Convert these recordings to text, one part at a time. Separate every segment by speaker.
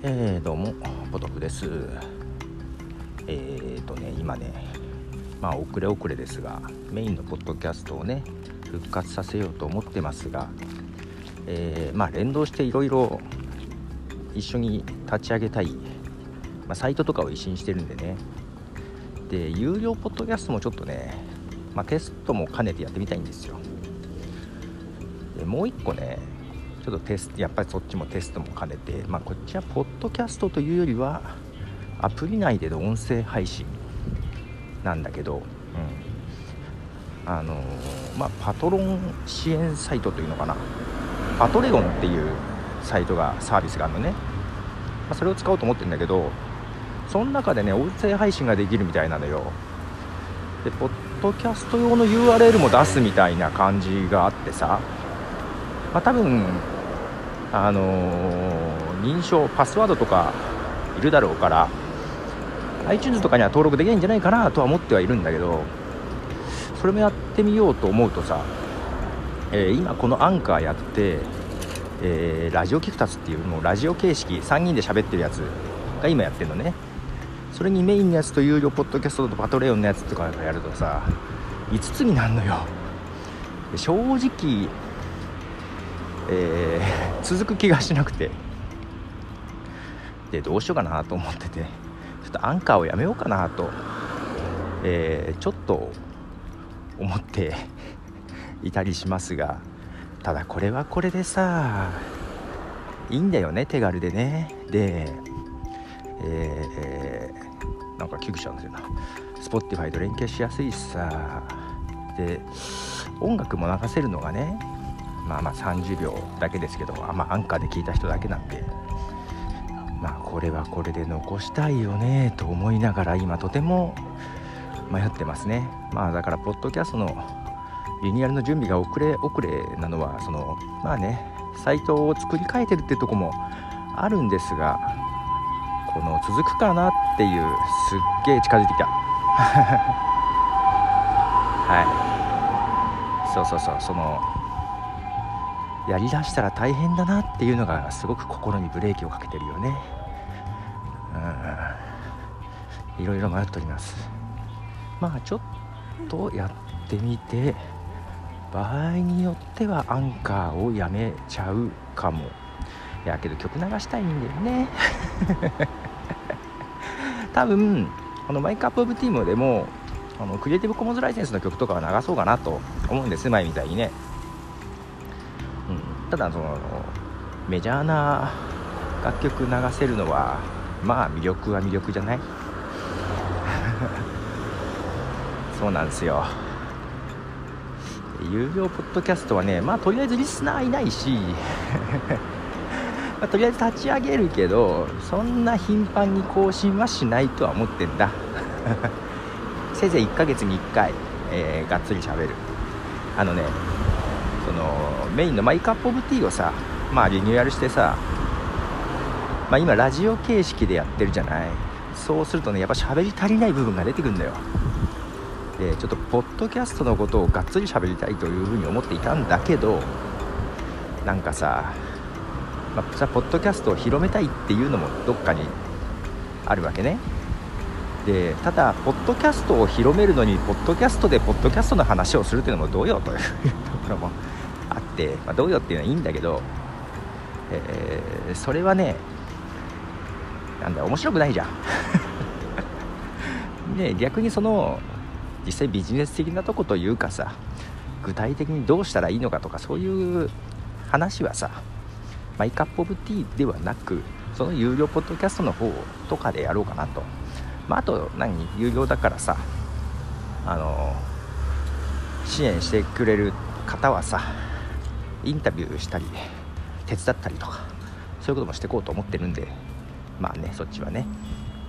Speaker 1: えー、どうもポトフです。えーとね今ねまあ遅れ遅れですがメインのポッドキャストをね復活させようと思ってますが、えー、まあ連動していろいろ一緒に立ち上げたい、まあ、サイトとかを一新してるんでね。で有料ポッドキャストもちょっとね、まあ、テストも兼ねてやってみたいんですよ。でもう一個ねちょっとテストやっぱりそっちもテストも兼ねて、まあ、こっちはポッドキャストというよりはアプリ内での音声配信なんだけど、うん、あの、まあ、パトロン支援サイトというのかな。パトレゴンっていうサイトがサービスがあるのね、まあ、それを使おうと思ってるんだけどその中でね音声配信ができるみたいなのよ。でポッドキャスト用の URL も出すみたいな感じがあってさ、まあ、多分あの、認証パスワードとかいるだろうから iTunes とかには登録できないんじゃないかなとは思ってはいるんだけどそれもやってみようと思うとさ、えー、今このアンカーやって、えー、ラジオキクタスっていうもうラジオ形式3人で喋ってるやつが今やってるのね。それにメインのやつと有料ポッドキャストとパトレオンのやつとかやるとさ5つになるのよ。正直えー、続く気がしなくて。でどうしようかなと思ってて。ちょっとアンカーをやめようかなと、えー、ちょっと思っていたりしますが。ただこれはこれでさいいんだよね手軽でね。でえー、なんか救急車なんですよな。Spotify と連携しやすいしさ。で音楽も流せるのがねまあまあ30秒だけですけど、まあ、アンカーで聞いた人だけなんで。まあこれはこれで残したいよねと思いながら今とても迷ってますね。まあだからポッドキャストのリニューアルの準備が遅れ遅れなのはそのまあねサイトを作り変えてるってとこもあるんですがこの続くかなっていうすっげえ近づいてきた。はい。そうそうそうそのやりだしたら大変だなっていうのがすごく心にブレーキをかけてるよね。うん。いろいろ迷っております。まあちょっとやってみて場合によってはアンカーをやめちゃうかも。いやけど曲流したいんだよね。多分このマイクアップオブティームでもあのクリエイティブコモンズライセンスの曲とかは流そうかなと思うんです前みたいにね。ただそのメジャーな楽曲流せるのはまあ魅力は魅力じゃない？そうなんですよ。有料ポッドキャストはねまあとりあえずリスナーいないし まあ、とりあえず立ち上げるけどそんな頻繁に更新はしないとは思ってんだ。せいぜい1ヶ月に1回、えー、がっつりしゃべる。あのねそのメインのマイカップオブティーをさまあリニューアルしてさまあ今ラジオ形式でやってるじゃない。そうするとねやっぱ喋り足りない部分が出てくるんだよ。でちょっとポッドキャストのことをがっつり喋りたいというふうに思っていたんだけどなんかさ、まあ、ポッドキャストを広めたいっていうのもどっかにあるわけね。でただポッドキャストを広めるのにポッドキャストでポッドキャストの話をするっていうのもどうよというところも、まあ、どうよっていうのはいいんだけど、えー、それはねなんだ面白くないじゃん。で逆にその実際ビジネス的なとこというかさ具体的にどうしたらいいのかとかそういう話はさマイカップオブティーではなくその有料ポッドキャストの方とかでやろうかなと、まあ、あと何有料だからさあの支援してくれる方はさインタビューしたり手伝ったりとかそういうこともしていこうと思ってるんでまあねそっちはね。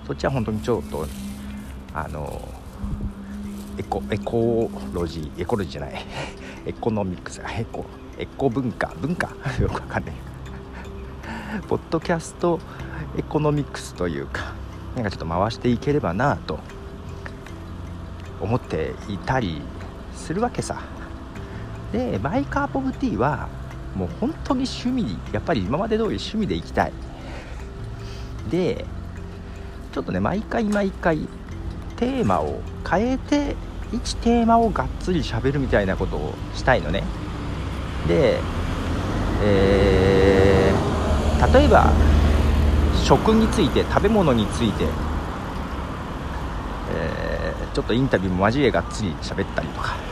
Speaker 1: そっちは本当にちょっとあのエコエコロジーエコロジーじゃない。エコノミクスエコエコ文化。文化？よくわかんない。ポッドキャストエコノミクスというかなんかちょっと回していければなと思っていたりするわけさ。でマイカーポブティーはもう本当に趣味やっぱり今まで通り趣味でいきたい。でちょっとね毎回毎回テーマを変えて1テーマをがっつり喋るみたいなことをしたいのね。で、えー、例えば食について食べ物について、えー、ちょっとインタビューも交えがっつり喋ったりとか。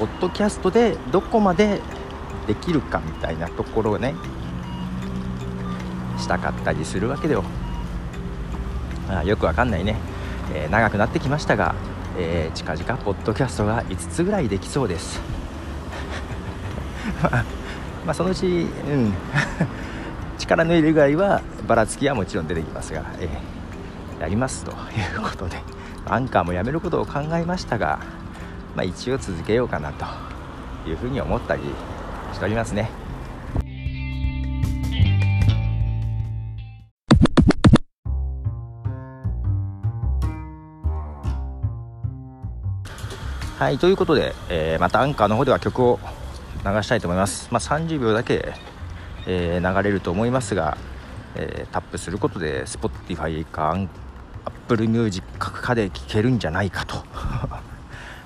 Speaker 1: ポッドキャストでどこまでできるかみたいなところをねしたかったりするわけだよあよくわかんないね、えー、長くなってきましたが、えー、近々ポッドキャストが5つぐらいできそうです。まあ、まあ、そのうちうん。力の入れ具合はばらつきはもちろん出てきますが、えー、やりますということで。アンカーもやめることを考えましたが、まあ、一応続けようかなというふうに思ったりしておりますね。はいということで、えー、またアンカーの方では曲を流したいと思います、まあ、30秒だけ、えー、流れると思いますが、えー、タップすることで Spotify か Apple Music かで聴けるんじゃないかと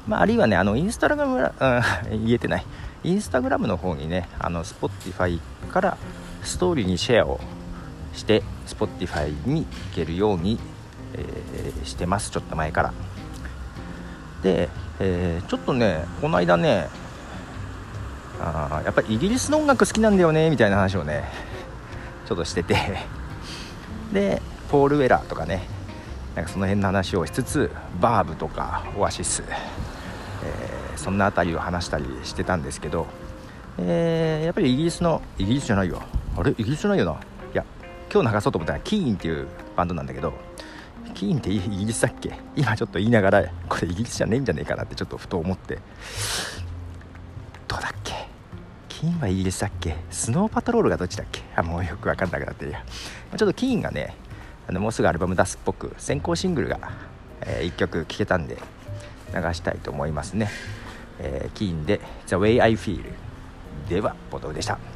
Speaker 1: まあ、あるいはねあのインスタグラム、うん、言えてない。インスタグラムの方にねあの Spotify からストーリーにシェアをして Spotify に行けるように、えー、してます。ちょっと前から。でえー、ちょっとねこの間ねあやっぱりイギリスの音楽好きなんだよねみたいな話をね ちょっとしてて。でポール・ウェラーとかねなんかその辺の話をしつつバーブとかオアシス、えー、そんな辺りを話したりしてたんですけど、えー、やっぱりイギリスのイギリスじゃないよ。あれ？イギリスじゃないよな。いや今日流そうと思ったらキーンっていうバンドなんだけどキーンってイギリスだっけ？今ちょっと言いながらこれイギリスじゃねえんじゃねえかなってちょっとふと思って。どうだっけ？キーンはイギリスだっけ？スノーパトロールがどっちだっけ？あもうよく分かんなくなってる。やちょっとキーンがねあのもうすぐアルバム出すっぽく先行シングルが、えー、1曲聴けたんで流したいと思いますね、えー、キーンで「The Way I Feel」ではボトルでした。